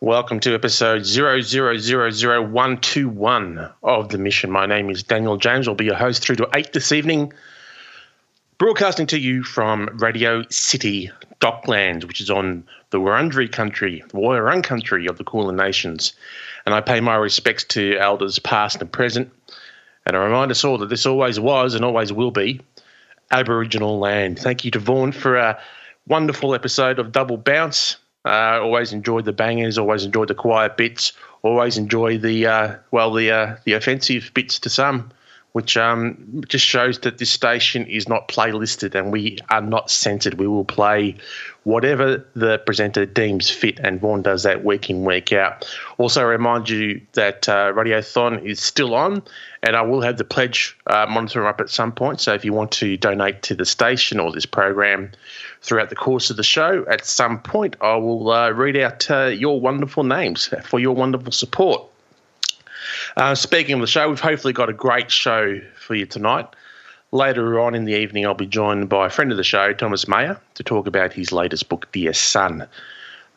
Welcome to episode 0000121 of The Mission. My name is Daniel James. I'll be your host through to 8 this evening, broadcasting to you from Radio City Docklands, which is on the Wurundjeri country, the Woiwurrung country of the Kulin Nations. And I pay my respects to elders past and present. And I remind us all that this always was and always will be Aboriginal land. Thank you to Vaughan for a wonderful episode of Double Bounce. Uh, always enjoyed the bangers. Always enjoyed the quiet bits. Always enjoy the uh, well the uh, the offensive bits to some, which um, just shows that this station is not playlisted and we are not censored. We will play whatever the presenter deems fit, and Vaughan does that week in week out. Also, remind you that uh, Radiothon is still on, and I will have the pledge uh, monitor up at some point. So if you want to donate to the station or this program throughout the course of the show. At some point, I will uh, read out uh, your wonderful names for your wonderful support. Uh, speaking of the show, we've hopefully got a great show for you tonight. Later on in the evening, I'll be joined by a friend of the show, Thomas Mayor, to talk about his latest book, Dear Son.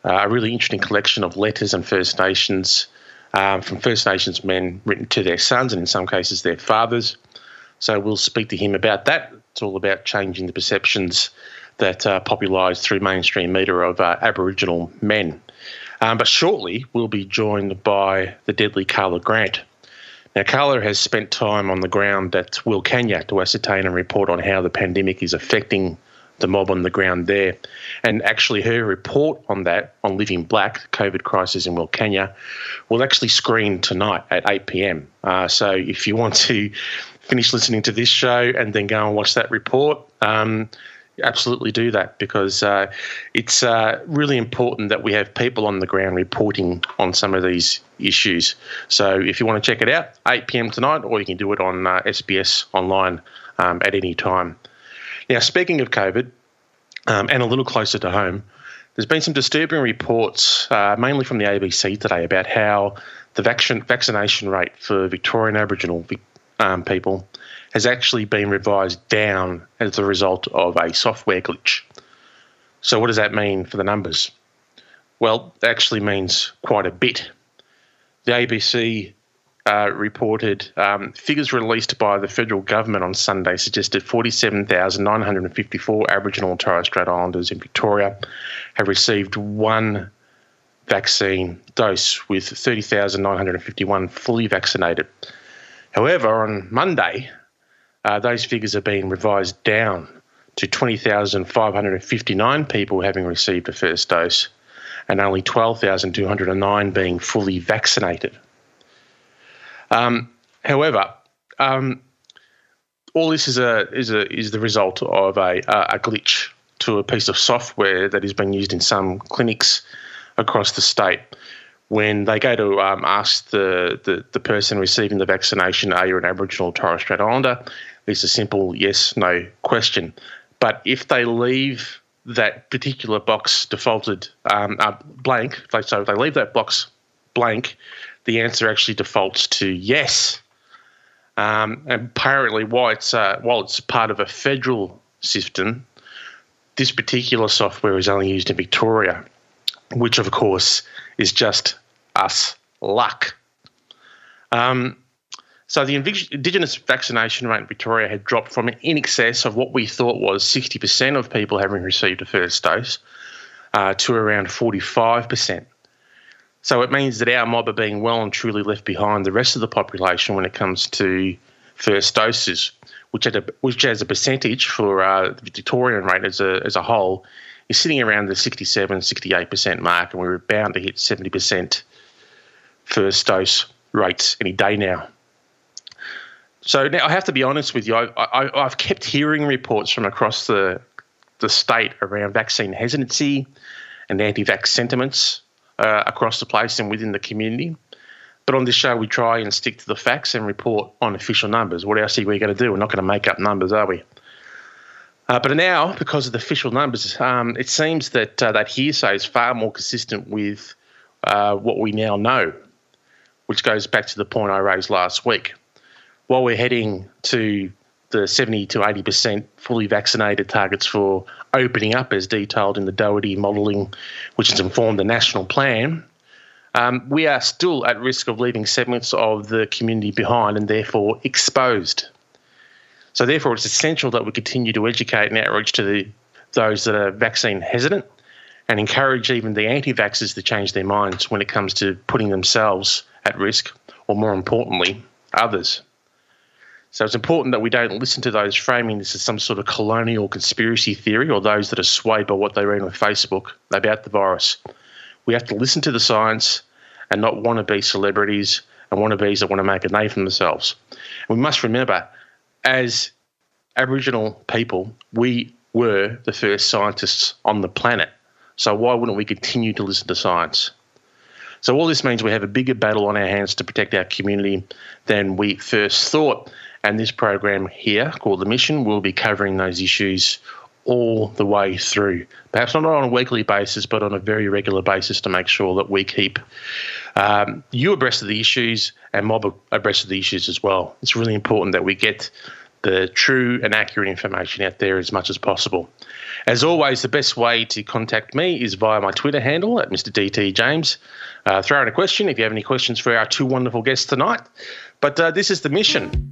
Uh, a really interesting collection of letters and First Nations um, from First Nations men written to their sons and in some cases their fathers. So we'll speak to him about that. It's all about changing the perceptions that uh, popularised through mainstream media of uh, Aboriginal men. Um, but shortly, we'll be joined by the deadly Karla Grant. Now, Karla has spent time on the ground at Wilcannia to ascertain and report on how the pandemic is affecting the mob on the ground there. And actually, her report on that, on Living Black, the COVID crisis in Wilcannia, will actually screen tonight at 8 pm. Uh, so if you want to finish listening to this show and then go and watch that report, um, absolutely do that because uh, it's uh, really important that we have people on the ground reporting on some of these issues. So if you want to check it out, 8 p.m. tonight, or you can do it on uh, SBS online um, at any time. Now, speaking of COVID, um, and a little closer to home, there's been some disturbing reports, uh, mainly from the ABC today, about how the vaccination rate for Victorian Aboriginal um, people has actually been revised down as a result of a software glitch. So, what does that mean for the numbers? Well, it actually means quite a bit. The ABC uh, reported um, figures released by the federal government on Sunday suggested 47,954 Aboriginal and Torres Strait Islanders in Victoria have received one vaccine dose, with 30,951 fully vaccinated. However, on Monday, uh, those figures are being revised down to 20,559 people having received a first dose and only 12,209 being fully vaccinated. Um, however, um, all this is a is a is the result of a a glitch to a piece of software that is being used in some clinics across the state. When they go to um, ask the, the, the person receiving the vaccination, "Are you an Aboriginal or Torres Strait Islander?" It's a simple yes no question. But if they leave that particular box defaulted um, uh, blank, so if they leave that box blank, the answer actually defaults to yes. Um, and apparently, while it's uh, while it's part of a federal system, this particular software is only used in Victoria, which of course is just us luck. Um, so the Indigenous vaccination rate in Victoria had dropped from in excess of what we thought was 60% of people having received a first dose uh, to around 45%. So it means that our mob are being well and truly left behind the rest of the population when it comes to first doses, which, a, which as a percentage for uh, the Victorian rate as a, as a whole is sitting around the 67, 68% mark, and we're bound to hit 70% first dose rates any day now. So now I have to be honest with you. I, have kept hearing reports from across the the state around vaccine hesitancy and anti-vax sentiments uh, across the place and within the community. But on this show, we try and stick to the facts and report on official numbers. What else are we going to do? We're not going to make up numbers, are we? Uh, but now, because of the official numbers, um, it seems that uh, that hearsay is far more consistent with uh, what we now know, which goes back to the point I raised last week. While we're heading to the 70 to 80% fully vaccinated targets for opening up, as detailed in the Doherty modelling, which has informed the national plan, um, we are still at risk of leaving segments of the community behind and therefore exposed. So, therefore, it's essential that we continue to educate and outreach to the, those that are vaccine hesitant and encourage even the anti vaxxers to change their minds when it comes to putting themselves at risk, or more importantly, others. So it's important that we don't listen to those framing this as some sort of colonial conspiracy theory or those that are swayed by what they read on Facebook about the virus. We have to listen to the science and not want to be celebrities and wannabes that want to make a name for themselves. And we must remember, as Aboriginal people, we were the first scientists on the planet. So why wouldn't we continue to listen to science? So all this means we have a bigger battle on our hands to protect our community than we first thought. And this program here, called The Mission, will be covering those issues all the way through. Perhaps not on a weekly basis, but on a very regular basis to make sure that we keep um, you abreast of the issues and mob abreast of the issues as well. It's really important that we get the true and accurate information out there as much as possible. As always, the best way to contact me is via my Twitter handle at Mr. DT James. Uh, throw in a question if you have any questions for our two wonderful guests tonight. But uh, this is the mission.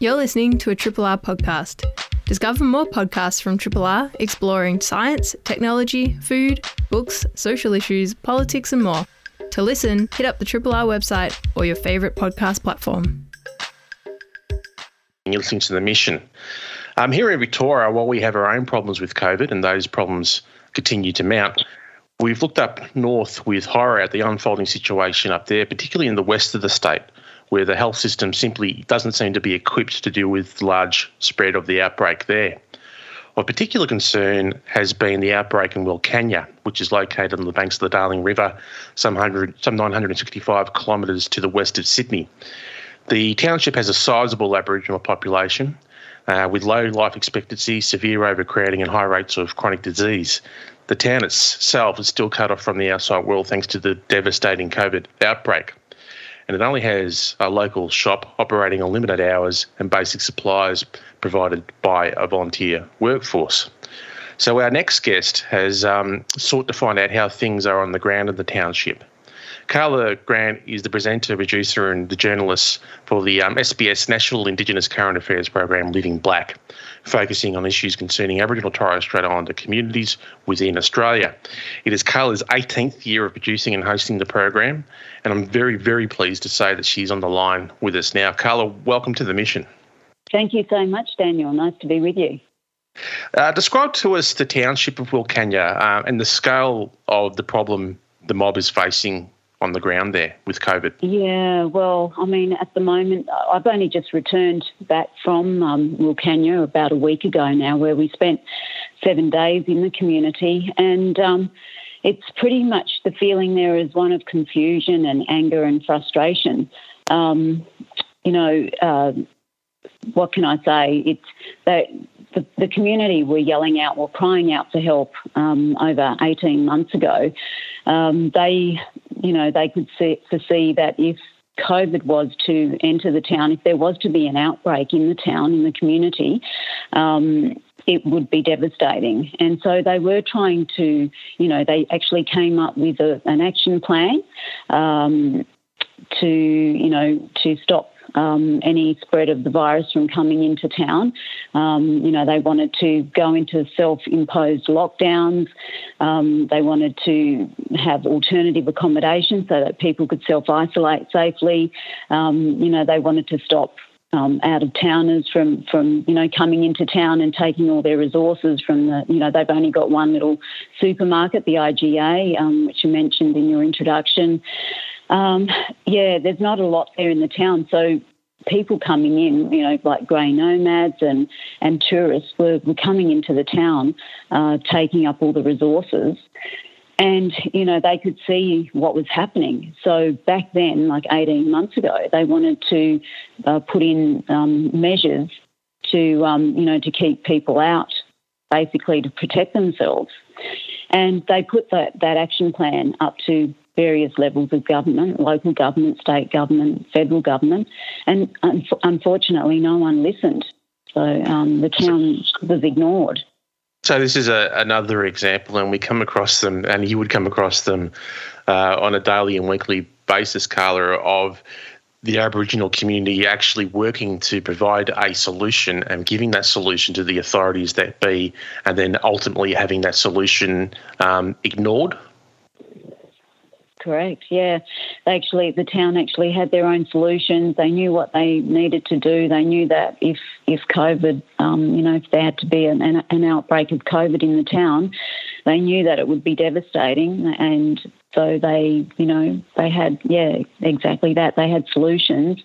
You're listening to a Triple R podcast. Discover more podcasts from Triple R exploring science, technology, food, books, social issues, politics, and more. To listen, hit up the Triple R website or your favourite podcast platform. You're listening to the mission. Um, here in Victoria, while we have our own problems with COVID and those problems continue to mount, we've looked up north with horror at the unfolding situation up there, particularly in the west of the state, where the health system simply doesn't seem to be equipped to deal with the large spread of the outbreak there. Of particular concern has been the outbreak in Wilcannia, which is located on the banks of the Darling River, some, 100, some 965 kilometres to the west of Sydney. The township has a sizable Aboriginal population, uh, with low life expectancy, severe overcrowding, and high rates of chronic disease. The town itself is still cut off from the outside world thanks to the devastating COVID outbreak. And it only has a local shop operating on limited hours and basic supplies provided by a volunteer workforce. So, our next guest has um, sought to find out how things are on the ground in the township. Karla Grant is the presenter, producer, and the journalist for the um, SBS National Indigenous Current Affairs program, Living Black, focusing on issues concerning Aboriginal Torres Strait Islander communities within Australia. It is Karla's 18th year of producing and hosting the program, and I'm very, very pleased to say that she's on the line with us now. Karla, welcome to the mission. Thank you so much, Daniel. Nice to be with you. Uh, describe to us the township of Wilcannia uh, and the scale of the problem the mob is facing on the ground there with COVID? Yeah, well, I mean, at the moment, I've only just returned back from um, Wilcannia about a week ago now, where we spent seven days in the community. And um, it's pretty much the feeling there is one of confusion and anger and frustration. Um, you know, uh, what can I say? It's that the, the, community were yelling out, were crying out for help um, over 18 months ago. Um, they you know, they could see, foresee that if COVID was to enter the town, if there was to be an outbreak in the town, in the community, um, it would be devastating. And so they were trying to, you know, they actually came up with a, an action plan um, to, you know, to stop um, any spread of the virus from coming into town. Um, you know, they wanted to go into self-imposed lockdowns. Um, they wanted to have alternative accommodation so that people could self-isolate safely. Um, you know, they wanted to stop um, out of towners from from you know coming into town and taking all their resources from the you know they've only got one little supermarket, the IGA, um, which you mentioned in your introduction um, yeah, there's not a lot there in the town. So people coming in, you know, like grey nomads and, and tourists were, were coming into the town, uh, taking up all the resources. and you know they could see what was happening. So back then, like 18 months ago, they wanted to uh, put in um, measures to um, you know to keep people out, basically to protect themselves, and they put that that action plan up to various levels of government, local government, state government, federal government, and un- unfortunately, no one listened. So um, the town was ignored. So this is a, another example, and we come across them, and you would come across them uh, on a daily and weekly basis, Karla, of the Aboriginal community actually working to provide a solution and giving that solution to the authorities that be, and then ultimately having that solution um, ignored correct. Yeah, actually the town actually had their own solutions. They knew what they needed to do. They knew that if if COVID, um, you know, if there had to be an, an outbreak of COVID in the town, they knew that it would be devastating, and so they, you know, they had yeah exactly that. They had solutions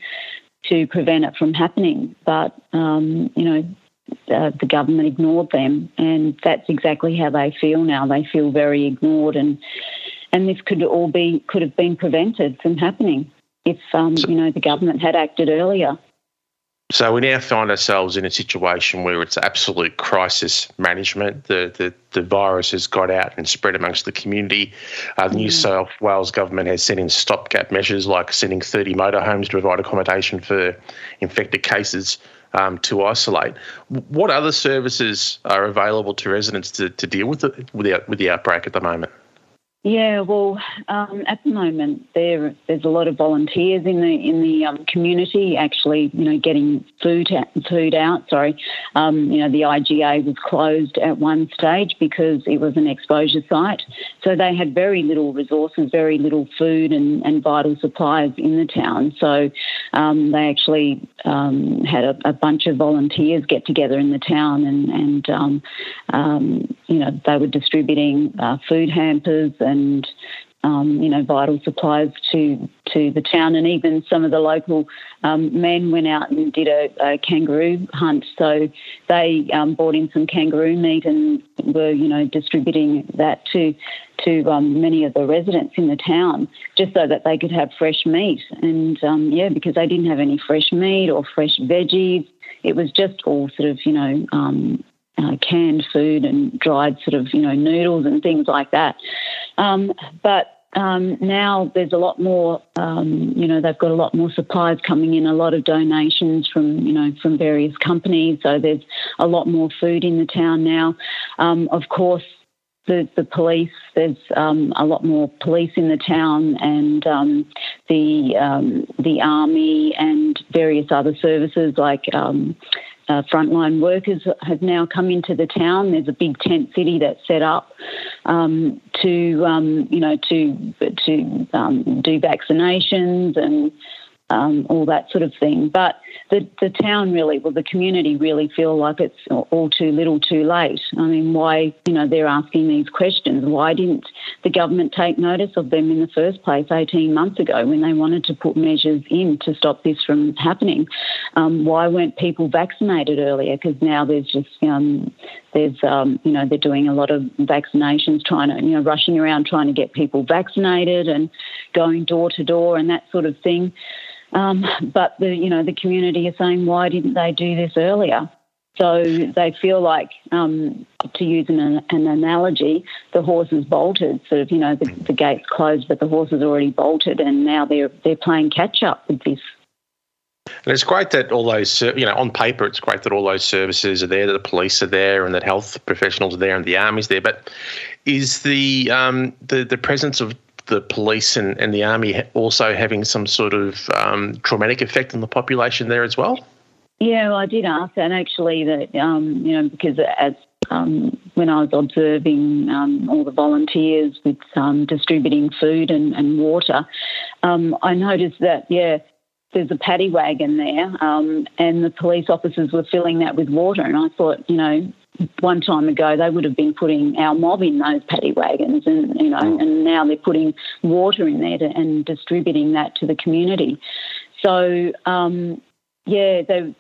to prevent it from happening, but um, you know. Uh, the government ignored them, and that's exactly how they feel now. They feel very ignored, and and this could all be could have been prevented from happening if um, so, you know the government had acted earlier. So we now find ourselves in a situation where it's absolute crisis management. The the, the virus has got out and spread amongst the community. Uh, the mm. New South Wales government has set in stopgap measures like sending 30 motorhomes to provide accommodation for infected cases. Um, to isolate. What other services are available to residents to, to deal with the with the, with the outbreak at the moment? Yeah, well, um, at the moment there there's a lot of volunteers in the in the um, community actually, you know, getting food food out. Sorry, um, you know, the IGA was closed at one stage because it was an exposure site, so they had very little resources, very little food and, and vital supplies in the town. So um, they actually um, had a, a, bunch of volunteers get together in the town, and and um, you know they were distributing uh, food hampers and um, you know, vital supplies to to the town, and even some of the local um, men went out and did a, a kangaroo hunt. So they um, bought in some kangaroo meat and were, you know, distributing that to to um, many of the residents in the town, just so that they could have fresh meat. And um, yeah, because they didn't have any fresh meat or fresh veggies, it was just all sort of, you know, uh, canned food and dried sort of you know noodles and things like that. Um, but um, now there's a lot more, um, you know, they've got a lot more supplies coming in, a lot of donations from, you know, from various companies. So there's a lot more food in the town now. Um, of course, the, the police, there's um, a lot more police in the town, and um, the um, the army and various other services like uh, frontline workers have now come into the town. There's a big tent city that's set up um, to, um, you know, to to um, do vaccinations and um, all that sort of thing. But the, the town really, well, the community really feel like it's all too little too late. I mean, why, you know, they're asking these questions. Why didn't the government take notice of them in the first place 18 months ago when they wanted to put measures in to stop this from happening? Um, why weren't people vaccinated earlier? Because now there's just, um, there's, um, you know, they're doing a lot of vaccinations, trying to, you know, rushing around trying to get people vaccinated and going door to door and that sort of thing. Um, but the you know the community is saying why didn't they do this earlier? So they feel like, um, to use an, an, analogy, the horse horses bolted. Sort of, you know, the, the gates closed, but the horse horses already bolted, and now they're they're playing catch up with this. And it's great that all those, you know, on paper, it's great that all those services are there, that the police are there, and that health professionals are there, and the army's there. But is the um, the the presence of the police and, and the army also having some sort of um, traumatic effect on the population there as well? Yeah, well, I did ask that actually. That um, you know, because as um, when I was observing um, all the volunteers with um, distributing food and, and water, um, I noticed that yeah, there's a paddy wagon there, um, and the police officers were filling that with water. And I thought, you know, one time ago they would have been putting our mob in those paddy wagons, and you know, mm. and now they're putting water in there to, and distributing that to the community. So um, yeah, there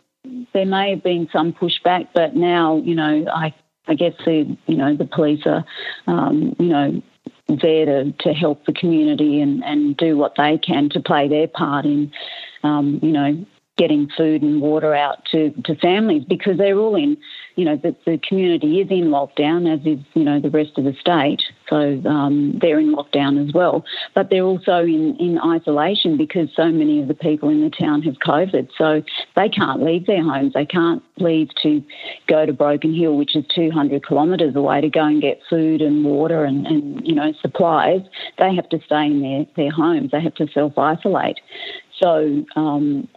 there may have been some pushback, but now you know, I I guess the you know the police are um, you know there to, to help the community and, and do what they can to play their part in, um, you know, getting food and water out to, to families because they're all in, you know, the, the community is in lockdown, as is, you know, the rest of the state. So um, they're in lockdown as well. But they're also in, in isolation because so many of the people in the town have COVID. So they can't leave their homes. They can't leave to go to Broken Hill, which is 200 kilometres away, to go and get food and water and, and you know, supplies. They have to stay in their, their homes. They have to self isolate. So um,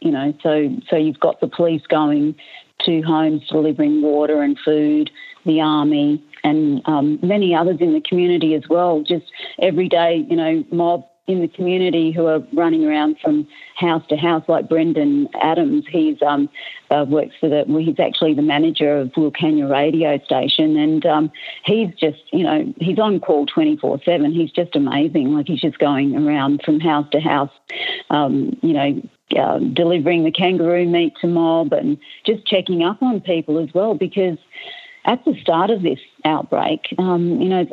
you know, so so you've got the police going to homes delivering water and food, the army, and um, many others in the community as well. Just every day, you know, mob in the community who are running around from house to house, like Brendan Adams. He's um, uh, works for the. Well, he's actually the manager of Wilcannia radio station, and um, he's just, you know, he's on call twenty four seven. He's just amazing. Like he's just going around from house to house, um, you know, uh, delivering the kangaroo meat to mob and just checking up on people as well because at the start of this outbreak, um, you know,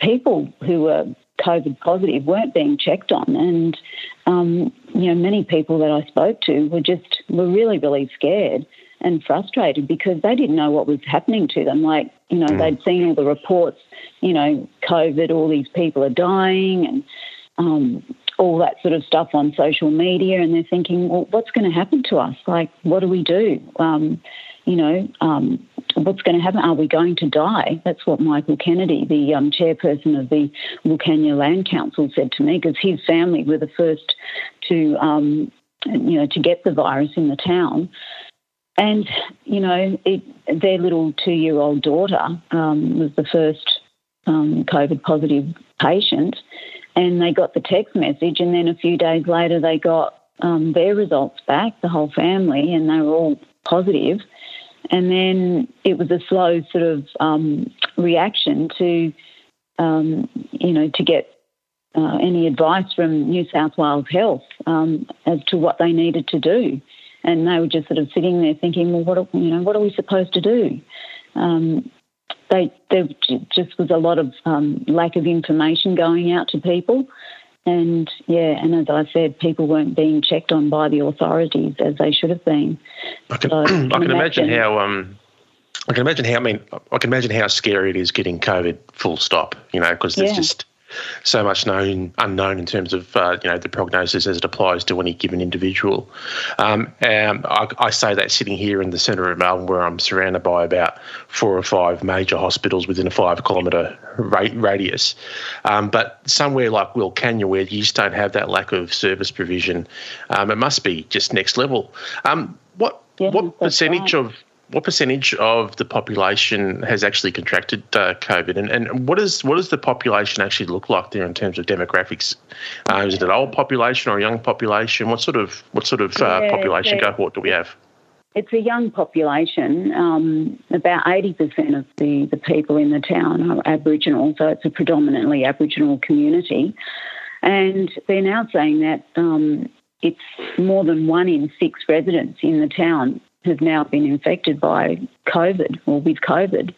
people who were COVID positive weren't being checked on, and um, you know, many people that I spoke to were just were really, really scared and frustrated because they didn't know what was happening to them. Like, you know, mm. they'd seen all the reports, you know, COVID, all these people are dying, and um, all that sort of stuff on social media, and they're thinking, well, what's going to happen to us? Like, what do we do? Um, you know, um, what's going to happen? Are we going to die? That's what Michael Kennedy, the um, chairperson of the Wilcannia Land Council, said to me, because his family were the first to, um, you know, to get the virus in the town. And, you know, it, their little two year old daughter um, was the first um, COVID positive patient and they got the text message, and then a few days later they got um, their results back, the whole family, and they were all positive. And then it was a slow sort of um, reaction to, um, you know, to get uh, any advice from New South Wales Health um, as to what they needed to do. And they were just sort of sitting there thinking, well, what are, you know, what are we supposed to do? Um, they there just was a lot of um, lack of information going out to people. And yeah, and as I said, people weren't being checked on by the authorities as they should have been. I can, so I can, imagine, imagine how um, I can imagine how I mean I can imagine how scary it is getting COVID full stop. You know, because there's yeah. just so much known unknown in terms of uh, you know the prognosis as it applies to any given individual. Um, and I, I, say that sitting here in the centre of Melbourne, where I'm surrounded by about four or five major hospitals within a five kilometre radius. Um, but somewhere like Wilcannia, where you just don't have that lack of service provision, um, it must be just next level. Um, what yeah, what percentage right. of what percentage of the population has actually contracted uh, COVID, and, and what is what does the population actually look like there in terms of demographics? Uh, is it an old population or a young population? What sort of what sort of uh, yeah, population yeah. cohort do we have? It's a young population. Um, about eighty percent of the, the people in the town are Aboriginal, so it's a predominantly Aboriginal community, and they're now saying that. Um, it's more than one in six residents in the town have now been infected by COVID or with COVID.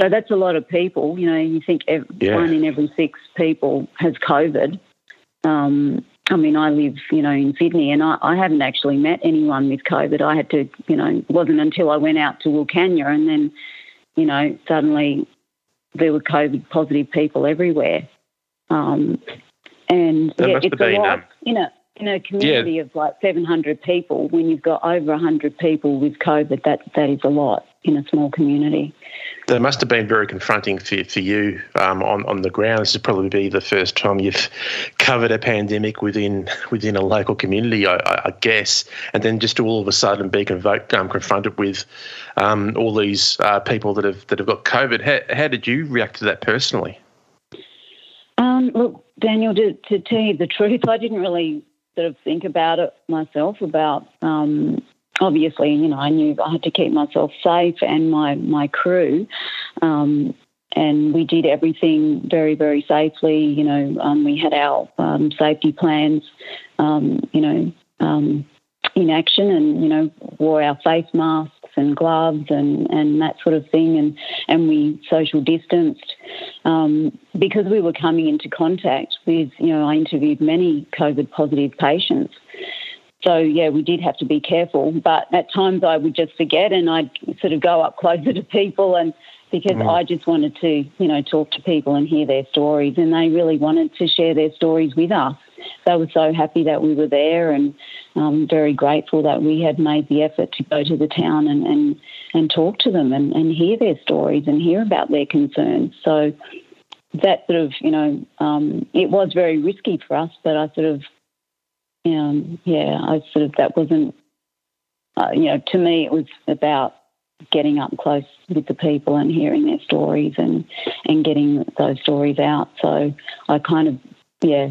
So that's a lot of people. You know, you think yeah. one in every six people has COVID. Um, I mean, I live, you know, in Sydney, and I, I, haven't actually met anyone with COVID. I had to, you know, it wasn't until I went out to Wilcannia, and then, you know, suddenly there were COVID positive people everywhere. Um, and that yeah, it's a lot, um, you know in a community yeah. of like 700 people, when you've got over 100 people with COVID, that, that is a lot in a small community. That must have been very confronting for, for you um, on, on the ground. This would probably be the first time you've covered a pandemic within within a local community, I, I guess, and then just all of a sudden be um, confronted with um, all these uh, people that have that have got COVID. How, how did you react to that personally? Um, look, Daniel, to, to tell you the truth, I didn't really sort of think about it myself about um, obviously, you know, I knew I had to keep myself safe and my, my crew. Um, and we did everything very, very safely. You know, um, we had our um, safety plans, um, you know, um, in action and, you know, wore our face masks and gloves and, and that sort of thing, and, and we social distanced um, because we were coming into contact with, you know, I interviewed many COVID positive patients. So, yeah, we did have to be careful, but at times I would just forget and I'd sort of go up closer to people and because mm. I just wanted to, you know, talk to people and hear their stories, and they really wanted to share their stories with us. They were so happy that we were there, and um, very grateful that we had made the effort to go to the town and and, and talk to them and, and hear their stories and hear about their concerns. So that sort of, you know, um, it was very risky for us, but I sort of, um, yeah, I sort of that wasn't, uh, you know, to me it was about getting up close with the people and hearing their stories and and getting those stories out. So I kind of yeah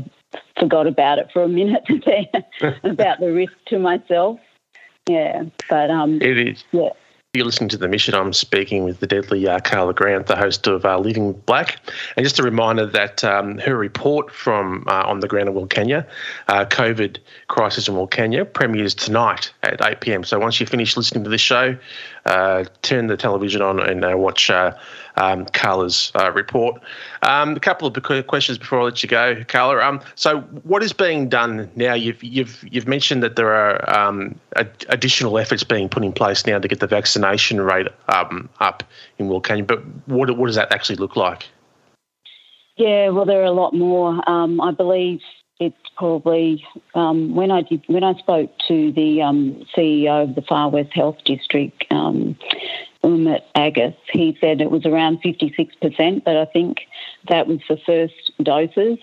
forgot about it for a minute about the risk to myself. Yeah, but um, it is. Yeah. You're listening to The Mission. I'm speaking with the deadly uh, Karla Grant, the host of uh, Living Black. And just a reminder that um, her report from uh, On the Ground in Wilcannia, uh, COVID Crisis in Wilcannia, premieres tonight at 8 pm. So once you finish listening to this show, uh, turn the television on and uh, watch um, Karla's uh, report. Um, a couple of questions before I let you go, Karla. Um, so, what is being done now? You've you've you've mentioned that there are um, additional efforts being put in place now to get the vaccination rate um, up in Wilcannia. But what what does that actually look like? Yeah, well, there are a lot more. Um, I believe it's probably um, when I did when I spoke to the um, CEO of the Far West Health District um, Umit Agis, he said it was around 56%, but I think that was for first doses.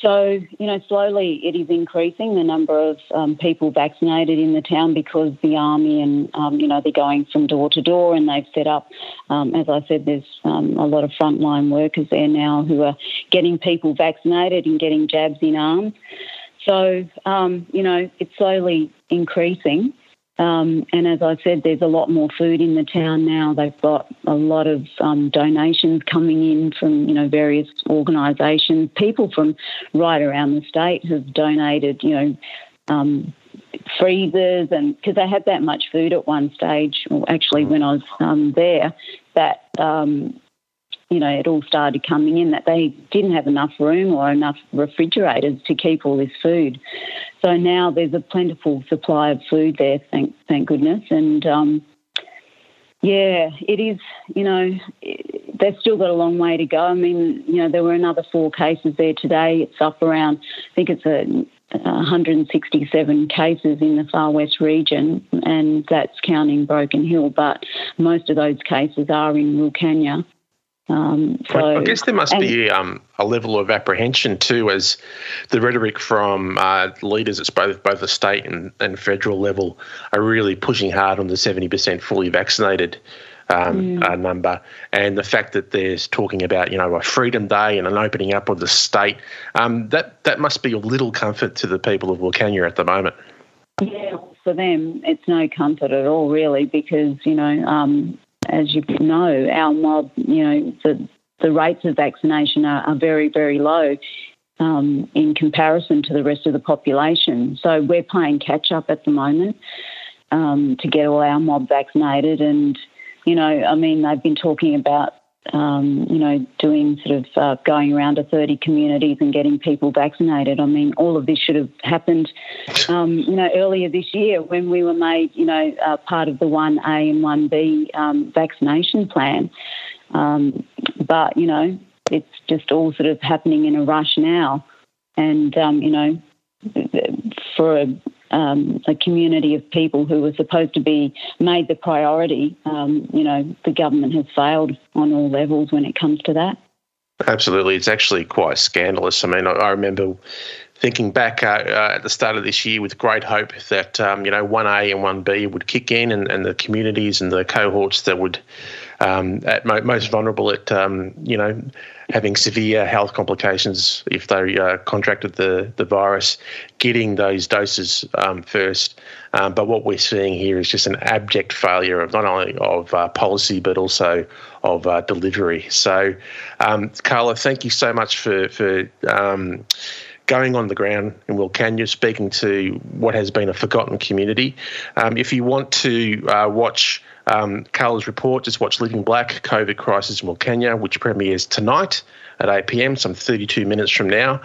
So, you know, slowly it is increasing the number of um, people vaccinated in the town because the army and, um, you know, they're going from door to door and they've set up, um, as I said, there's um, a lot of frontline workers there now who are getting people vaccinated and getting jabs in arms. So, um, you know, it's slowly increasing. Um, and as I said, there's a lot more food in the town now. They've got a lot of um, donations coming in from you know various organisations. People from right around the state have donated, you know. Um, freezers and because they had that much food at one stage, or actually when I was um, there, that um, you know, it all started coming in that they didn't have enough room or enough refrigerators to keep all this food. So now there's a plentiful supply of food there, thank thank goodness. And um, yeah, it is. You know, they've still got a long way to go. I mean, you know, there were another four cases there today. It's up around. I think it's a 167 cases in the far west region, and that's counting Broken Hill. But most of those cases are in Wilcannia. Um, so, I guess there must be um, a level of apprehension too, as the rhetoric from uh, leaders at both both the state and, and federal level are really pushing hard on the seventy percent fully vaccinated um, mm. uh, number, and the fact that there's talking about you know a Freedom Day and an opening up of the state. Um, that that must be a little comfort to the people of Wilcannia at the moment. Yeah, for them, it's no comfort at all, really, because you know um, as you know, our mob, you know, the, the rates of vaccination are, are very, very low um, in comparison to the rest of the population. So we're playing catch up at the moment um, to get all our mob vaccinated. And, you know, I mean, they've been talking about um, you know, doing sort of uh, going around to 30 communities and getting people vaccinated. I mean, all of this should have happened, um, you know, earlier this year when we were made, you know, uh, part of the 1A and 1B um, vaccination plan. Um, but, you know, it's just all sort of happening in a rush now. And, um, you know, for a um, a community of people who were supposed to be made the priority. Um, you know, the government has failed on all levels when it comes to that. Absolutely, it's actually quite scandalous. I mean, I, remember thinking back uh, uh, at the start of this year with great hope that um, you know one A and one B would kick in, and, and the communities and the cohorts that would um, at mo- most vulnerable at um, you know having severe health complications if they uh, contracted the, the virus, getting those doses um, first. Um, but what we're seeing here is just an abject failure of not only of uh, policy but also of uh, delivery. So, um, Karla, thank you so much for for um, going on the ground in Wilcannia, speaking to what has been a forgotten community. Um, if you want to uh, watch um, Karla's report, just watch Living Black, COVID Crisis in Wilcannia, which premieres tonight at 8 p.m., some 32 minutes from now.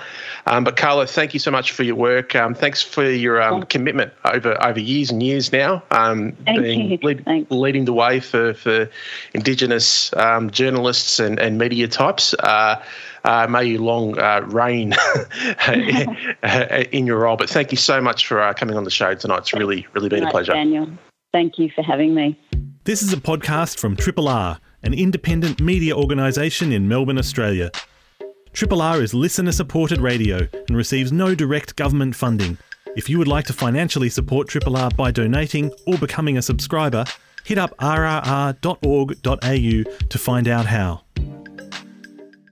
Um, but Karla, thank you so much for your work. Um, thanks for your um, commitment over over years and years now, um, being, lead, leading the way for, for Indigenous um, journalists and, and media types. Uh, uh, may you long uh, reign in your role. But thank you so much for uh, coming on the show tonight. It's really, really been a pleasure. Daniel, thank you for having me. This is a podcast from Triple R an independent media organisation in Melbourne, Australia. Triple R is listener supported radio and receives no direct government funding. If you would like to financially support Triple R by donating or becoming a subscriber, hit up rrr.org.au to find out how.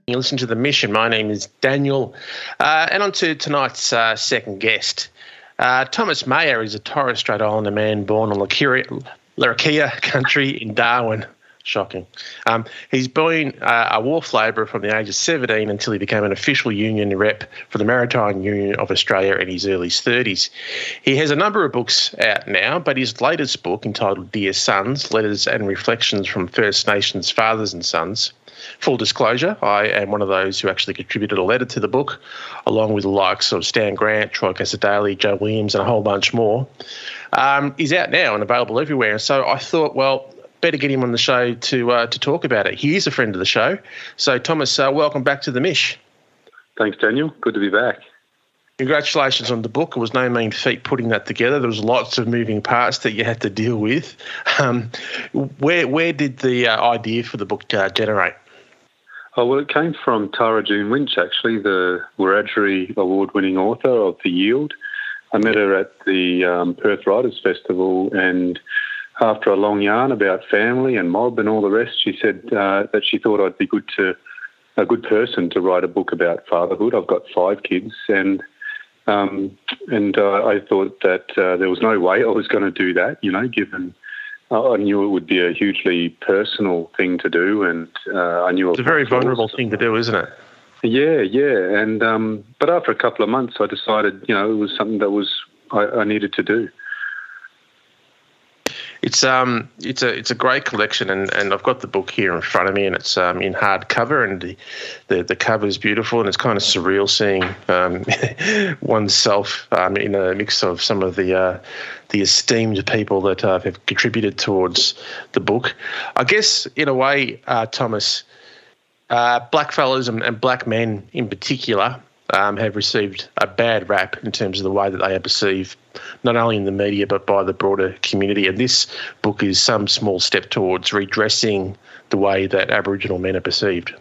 You listen to The Mission. My name is Daniel. Uh, and on to tonight's uh, second guest. Uh, Thomas Mayor is a Torres Strait Islander man born on Larrakia country in Darwin. Shocking. Um, he's been uh, a wharf labourer from the age of 17 until he became an official union rep for the Maritime Union of Australia in his early 30s. He has a number of books out now, but his latest book, entitled Dear Sons Letters and Reflections from First Nations Fathers and Sons, Full disclosure, I am one of those who actually contributed a letter to the book, along with the likes of Stan Grant, Troy Cassar-Daley, Joe Williams, and a whole bunch more. Um, he's out now and available everywhere. And So I thought, well, better get him on the show to uh, to talk about it. He is a friend of the show. So, Thomas, uh, welcome back to the Mish. Thanks, Daniel. Good to be back. Congratulations on the book. It was no mean feat putting that together. There was lots of moving parts that you had to deal with. Um, where where did the uh, idea for the book uh, generate? Oh, well, it came from Tara June Winch, actually, the Wiradjuri award winning author of The Yield. I met her at the um, Perth Writers Festival, and after a long yarn about family and mob and all the rest, she said uh, that she thought I'd be good to a good person to write a book about fatherhood. I've got five kids, and um, and uh, I thought that uh, there was no way I was going to do that. You know, given I knew it would be a hugely personal thing to do, and uh, I knew it's a very vulnerable thing to do, isn't it? Yeah, yeah. And um, but after a couple of months, I decided, you know, it was something that was I, I needed to do it's um it's a it's a great collection and, and I've got the book here in front of me and it's um in hardcover and the, the the cover is beautiful and it's kind of surreal seeing um, oneself um, in a mix of some of the uh, the esteemed people that uh, have contributed towards the book. I guess in a way, uh, Thomas, uh, black fellows and, and black men in particular um, have received a bad rap in terms of the way that they are perceived, not only in the media but by the broader community. And this book is some small step towards redressing the way that Aboriginal men are perceived.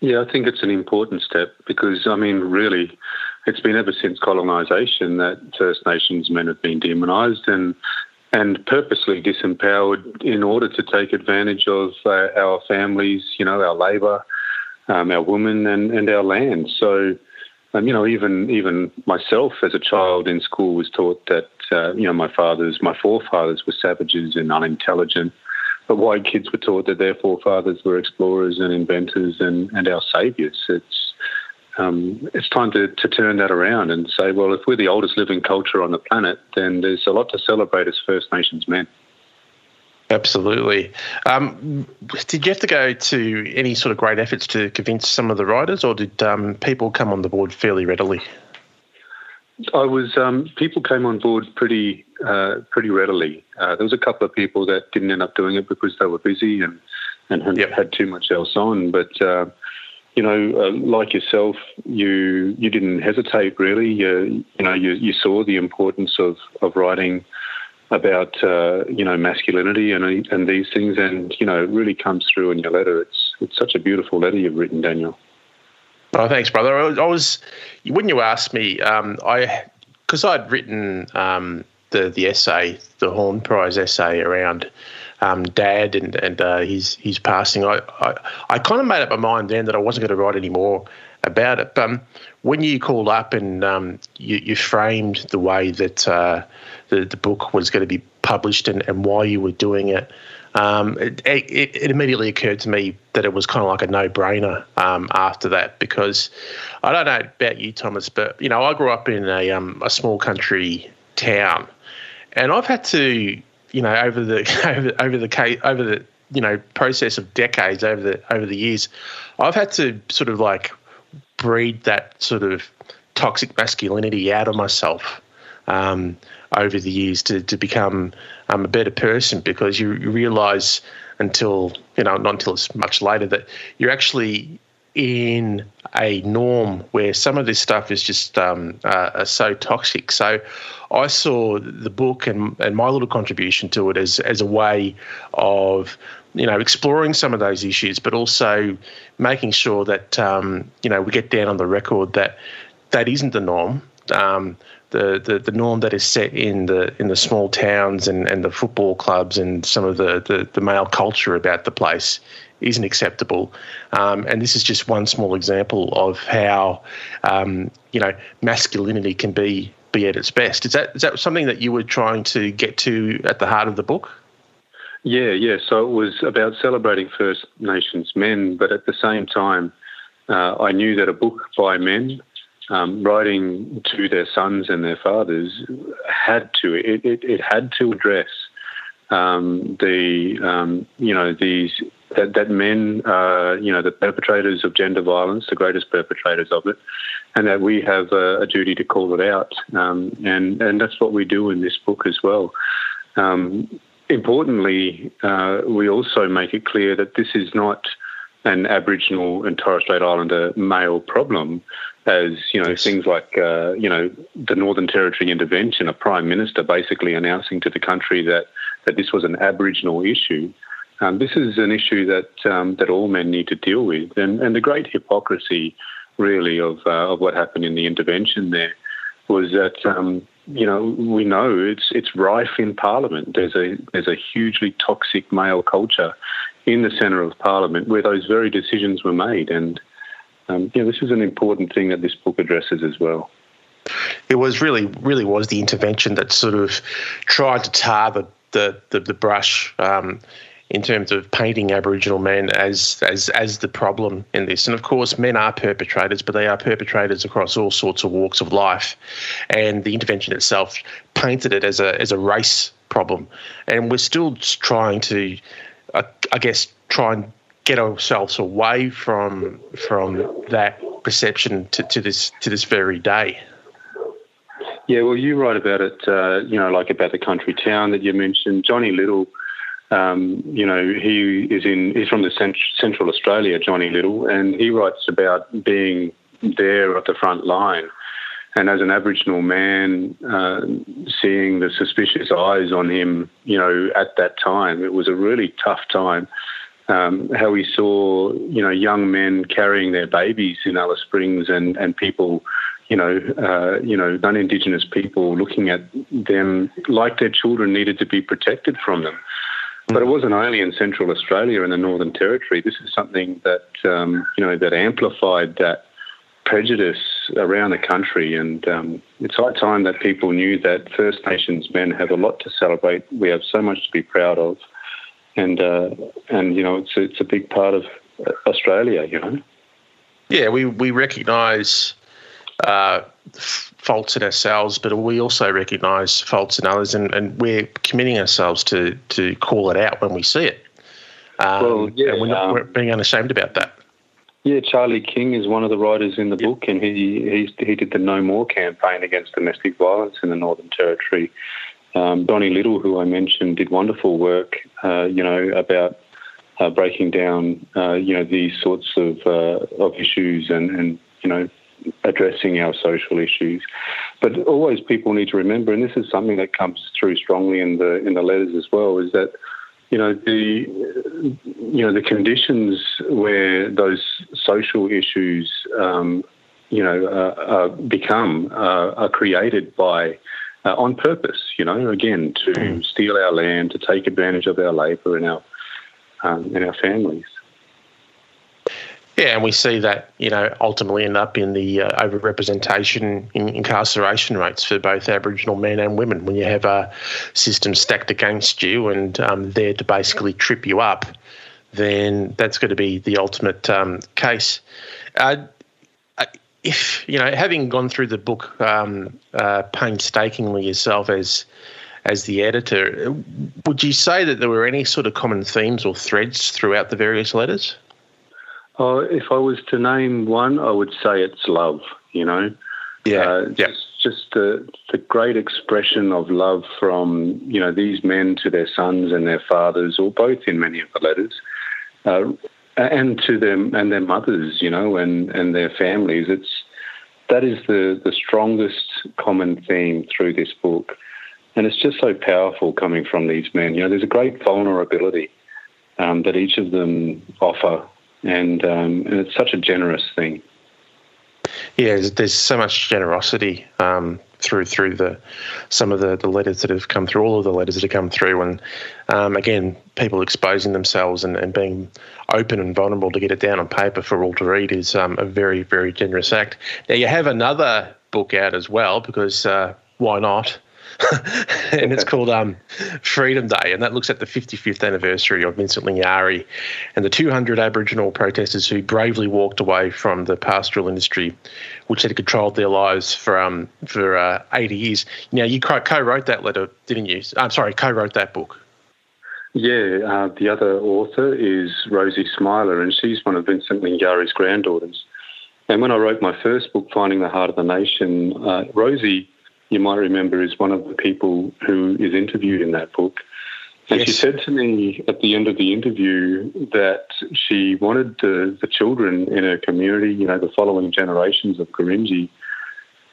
Yeah, I think it's an important step because, I mean, really, it's been ever since colonisation that First Nations men have been demonised and and purposely disempowered in order to take advantage of uh, our families, you know, our labour, um, our women and, and our land. So, um, you know, even even myself as a child in school was taught that uh, you know my fathers, my forefathers were savages and unintelligent, but white kids were taught that their forefathers were explorers and inventors and, and our saviors. It's um, it's time to, to turn that around and say, well, if we're the oldest living culture on the planet, then there's a lot to celebrate as First Nations men. Absolutely. Um, did you have to go to any sort of great efforts to convince some of the writers, or did um, people come on the board fairly readily? I was. Um, people came on board pretty uh, pretty readily. Uh, there was a couple of people that didn't end up doing it because they were busy and and had, yep. had too much else on. But uh, you know, uh, like yourself, you you didn't hesitate really. You, you know, you, you saw the importance of of writing about uh, you know masculinity and and these things, and you know it really comes through in your letter. It's it's such a beautiful letter you've written, Daniel. Oh, thanks, brother. I was, I was when you asked me, um, I because I'd written um, the the essay, the Horne Prize essay around um, Dad and and uh, his his passing. I, I I kind of made up my mind then that I wasn't going to write any more about it. But um, when you called up and um, you, you, framed the way that uh, the, the book was going to be published and, and why you were doing it, um, it, it, it, immediately occurred to me that it was kind of like a no-brainer um, after that because I don't know about you, Thomas, but you know I grew up in a um, a small country town, and I've had to you know over the over, over the over the you know process of decades over the over the years, I've had to sort of like breed that sort of toxic masculinity out of myself. Um, over the years to to become um, a better person because you, you realize until you know not until it's much later that you're actually in a norm where some of this stuff is just um, uh, so toxic. So I saw the book and, and my little contribution to it as, as a way of you know exploring some of those issues, but also making sure that um, you know we get down on the record that that isn't the norm. Um, the, the, the norm that is set in the in the small towns and, and the football clubs and some of the, the, the male culture about the place isn't acceptable. Um, and this is just one small example of how um, you know masculinity can be be at its best. Is that is that something that you were trying to get to at the heart of the book? Yeah, yeah. So it was about celebrating First Nations men, but at the same time, uh, I knew that a book by men um, writing to their sons and their fathers had to it, it, it had to address um, the um, you know these that, that men are you know the perpetrators of gender violence, the greatest perpetrators of it, and that we have a, a duty to call it out, um, and and that's what we do in this book as well. Um, importantly, uh, we also make it clear that this is not an Aboriginal and Torres Strait Islander male problem, as you know, things like uh, you know the Northern Territory intervention, a prime minister basically announcing to the country that that this was an Aboriginal issue. Um, this is an issue that um, that all men need to deal with, and and the great hypocrisy, really, of uh, of what happened in the intervention there, was that um, you know we know it's it's rife in Parliament. There's a there's a hugely toxic male culture in the centre of Parliament where those very decisions were made. And um, know, this is an important thing that this book addresses as well. It was really, really was the intervention that sort of tried to tar the the, the, the brush um, in terms of painting Aboriginal men as as as the problem in this. And of course, men are perpetrators, but they are perpetrators across all sorts of walks of life. And the intervention itself painted it as a as a race problem. And we're still trying to I guess, try and get ourselves away from from that perception to, to this to this very day. Yeah, well, you write about it, uh, you know, like about the country town that you mentioned. Johnny Liddle, um, you know, he is in he's from the cent- Central Australia, Johnny Liddle, and he writes about being there at the front line and as an Aboriginal man, uh, seeing the suspicious eyes on him, you know, at that time, it was a really tough time. Um, how we saw, you know, young men carrying their babies in Alice Springs, and and people, you know, uh, you know, non-Indigenous people looking at them like their children needed to be protected from them. But it wasn't only in Central Australia and the Northern Territory. This is something that um, you know that amplified that prejudice around the country, and um, it's high time that people knew that First Nations men have a lot to celebrate. We have so much to be proud of, and uh, and you know it's it's a big part of Australia. You know. Yeah, we we recognise uh, faults in ourselves, but we also recognise faults in others, and, and we're committing ourselves to to call it out when we see it. Um, well, yeah, and we're, not, um, we're being unashamed about that. Yeah, Charlie King is one of the writers in the yep. book, and he, he he did the No More campaign against domestic violence in the Northern Territory. Um, Donnie Little, who I mentioned, did wonderful work, uh, you know, about uh, breaking down, uh, you know, these sorts of uh, of issues and and you know addressing our social issues. But always, people need to remember, and this is something that comes through strongly in the in the letters as well, is that you know the you know the conditions where those social issues um, you know uh, uh, become uh, are created by uh, on purpose. You know, again to mm. steal our land, to take advantage of our labour and our um, and our families. Yeah, and we see that you know ultimately end up in the uh, overrepresentation in incarceration rates for both Aboriginal men and women. When you have a system stacked against you and um, there to basically trip you up, then that's going to be the ultimate um, case. Uh, if you know, having gone through the book um, uh, painstakingly yourself as as the editor. Would you say that there were any sort of common themes or threads throughout the various letters? Oh, if I was to name one, I would say it's love. You know, yeah, uh, yeah. Just, just the the great expression of love from you know these men to their sons and their fathers, or both in many of the letters, uh, and to them and their mothers, you know, and and their families. It's that is the the strongest common theme through this book, and it's just so powerful coming from these men. You know, there's a great vulnerability um, that each of them offer, and um, and it's such a generous thing. Yeah, there's, there's so much generosity um, through through the some of the, the letters that have come through, all of the letters that have come through, and um, again, people exposing themselves and, and being open and vulnerable to get it down on paper for all to read is um, a very very generous act. Now you have another book out as well because uh, why not? and it's called um, Freedom Day, and that looks at the 55th anniversary of Vincent Lingiari and the 200 Aboriginal protesters who bravely walked away from the pastoral industry, which had controlled their lives for um, for uh, 80 years. Now, you co-wrote that letter, didn't you? I'm sorry, co-wrote that book. Yeah, uh, the other author is Rosie Smiler, and she's one of Vincent Lingiari's granddaughters. And when I wrote my first book, Finding the Heart of the Nation, uh, Rosie you might remember, is one of the people who is interviewed in that book. And yes. she said to me at the end of the interview that she wanted the, the children in her community, you know, the following generations of Gurindji,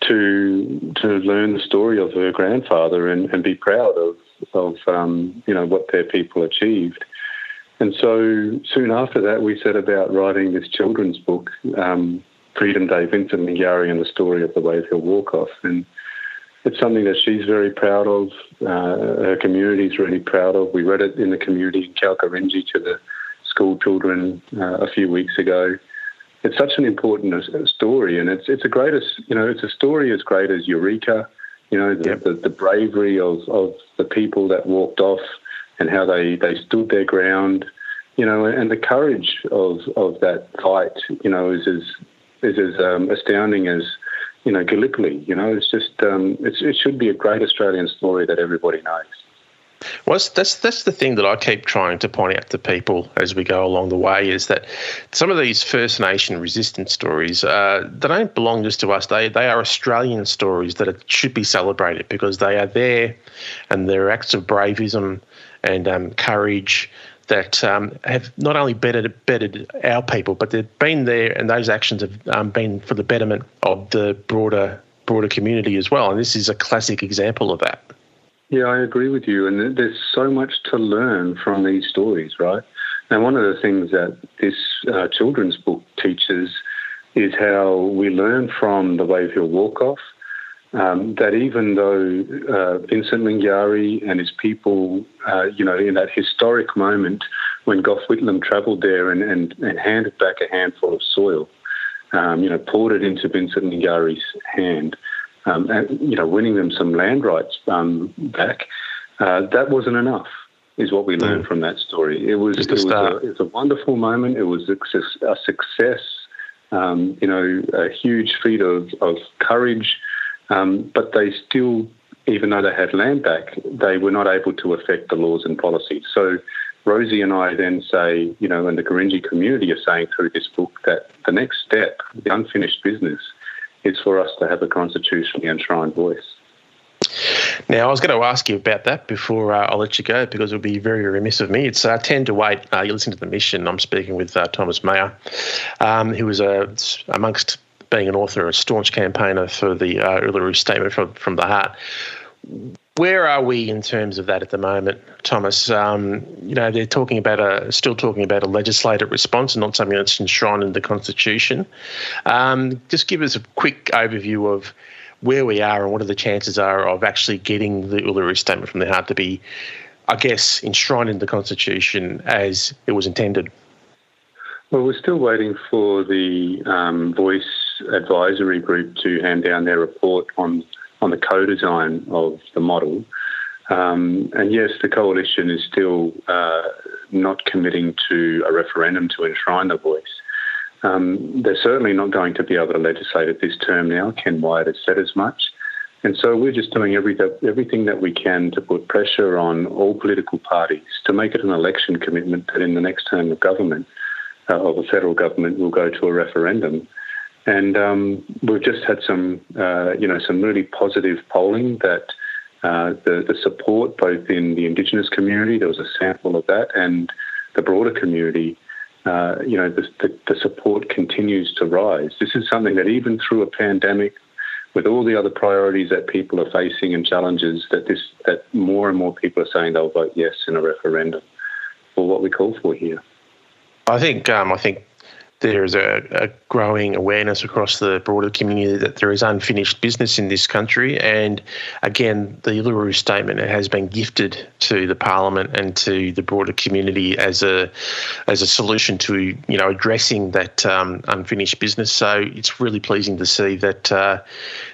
to to learn the story of her grandfather and, and be proud of of um, you know what their people achieved. And so soon after that, we set about writing this children's book, um, Freedom Day, Vincent Lingiari and the Story of the Wave Hill Walk-Off. And it's something that she's very proud of. Uh, her community is really proud of. We read it in the community in Kalkarindji to the school children uh, a few weeks ago. It's such an important uh, story, and it's it's a greatest you know it's a story as great as Eureka. You know the, yep. the, the bravery of, of the people that walked off and how they, they stood their ground. You know, and the courage of of that fight. You know, is as is as um, astounding as you know, Gallipoli. You know, it's just um, it's, it should be a great Australian story that everybody knows. Well, that's that's the thing that I keep trying to point out to people as we go along the way is that some of these First Nation resistance stories uh, they don't belong just to us. They they are Australian stories that should be celebrated because they are there, and they're acts of bravism and um, courage that um, have not only bettered, bettered our people, but they've been there, and those actions have um, been for the betterment of the broader broader community as well. And this is a classic example of that. Yeah, I agree with you. And there's so much to learn from these stories, right? And one of the things that this uh, children's book teaches is how we learn from the Wave Hill Walk Off um, that even though uh, Vincent Lingiari and his people, uh, you know, in that historic moment when Gough Whitlam travelled there and, and, and, handed back a handful of soil, um, you know, poured it into Vincent Lingiari's hand, um, and, you know, winning them some land rights um, back, uh, that wasn't enough. Is what we learned mm. from that story. It was, it was, a, it was a wonderful moment. It was a, a success. Um, you know, a huge feat of, of courage um, but they still, even though they had land back, they were not able to affect the laws and policies. So Rosie and I then say, you know, and the Gurindji community are saying through this book that the next step, the unfinished business, is for us to have a constitutionally enshrined voice. Now, I was going to ask you about that before uh, I'll let you go because it would be very remiss of me. It's uh, 10 to 8. Uh, you listen to The Mission. I'm speaking with uh, Thomas Mayor, um, who was uh, amongst being an author, a staunch campaigner for the uh, Uluru Statement from, from the Heart. Where are we in terms of that at the moment, Thomas? Um, you know, they're talking about a still talking about a legislative response and not something that's enshrined in the Constitution. Um, just give us a quick overview of where we are and what are the chances are of actually getting the Uluru Statement from the Heart to be, I guess, enshrined in the Constitution as it was intended. Well, we're still waiting for the um, Voice advisory group to hand down their report on on the co-design of the model. Um, and yes, the coalition is still uh, not committing to a referendum to enshrine the voice. Um, they're certainly not going to be able to legislate it this term now. Ken Wyatt has said as much. And so we're just doing every, everything that we can to put pressure on all political parties to make it an election commitment that in the next term of government, uh, of the federal government, will go to a referendum. And um, we've just had some, uh, you know, some really positive polling that uh, the, the support both in the Indigenous community, there was a sample of that, and the broader community, uh, you know, the, the, the, support continues to rise. This is something that even through a pandemic, with all the other priorities that people are facing and challenges, that this that more and more people are saying they'll vote yes in a referendum for what we call for here. I think um, I think there's a, a, growing awareness across the broader community that there is unfinished business in this country. And again, the Uluru Statement has been gifted to the Parliament and to the broader community as a as a solution to you know addressing that um, unfinished business. So it's really pleasing to see that uh,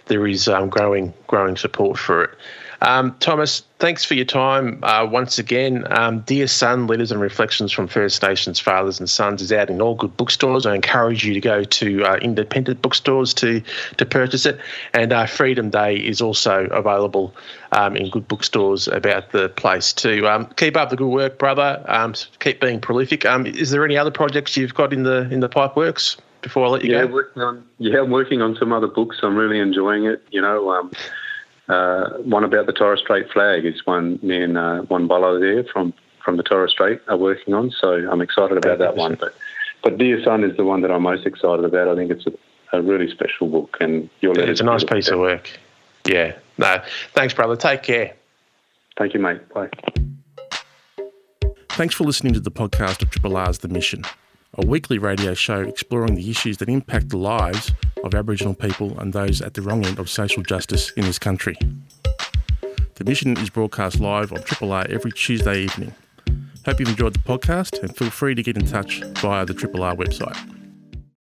there is um, growing growing support for it. Um, Thomas, thanks for your time uh, once again. Um, Dear Son, Letters and Reflections from First Nations Fathers and Sons is out in all good bookstores. I encourage you to go to uh, independent bookstores to, to purchase it. And uh, Freedom Day is also available um, in good bookstores about the place too. Um, keep up the good work, brother. Um, keep being prolific. Um, is there any other projects you've got in the in the pipe works? Before I let you yeah, go. Working on, yeah, I'm working on some other books. I'm really enjoying it. You know, um, uh, one about the Torres Strait flag is one me and uh, one Bolo there from, from the Torres Strait are working on. So I'm excited about that one. But but Dear Son is the one that I'm most excited about. I think it's a, a really special book, and your yeah, it's a nice piece of work. Yeah. No, thanks, brother. Take care. Thank you, mate. Bye. Thanks for listening to the podcast of Triple R's The Mission, a weekly radio show exploring the issues that impact the lives of Aboriginal people and those at the wrong end of social justice in this country. The mission is broadcast live on Triple R every Tuesday evening. Hope you've enjoyed the podcast and feel free to get in touch via the Triple R website.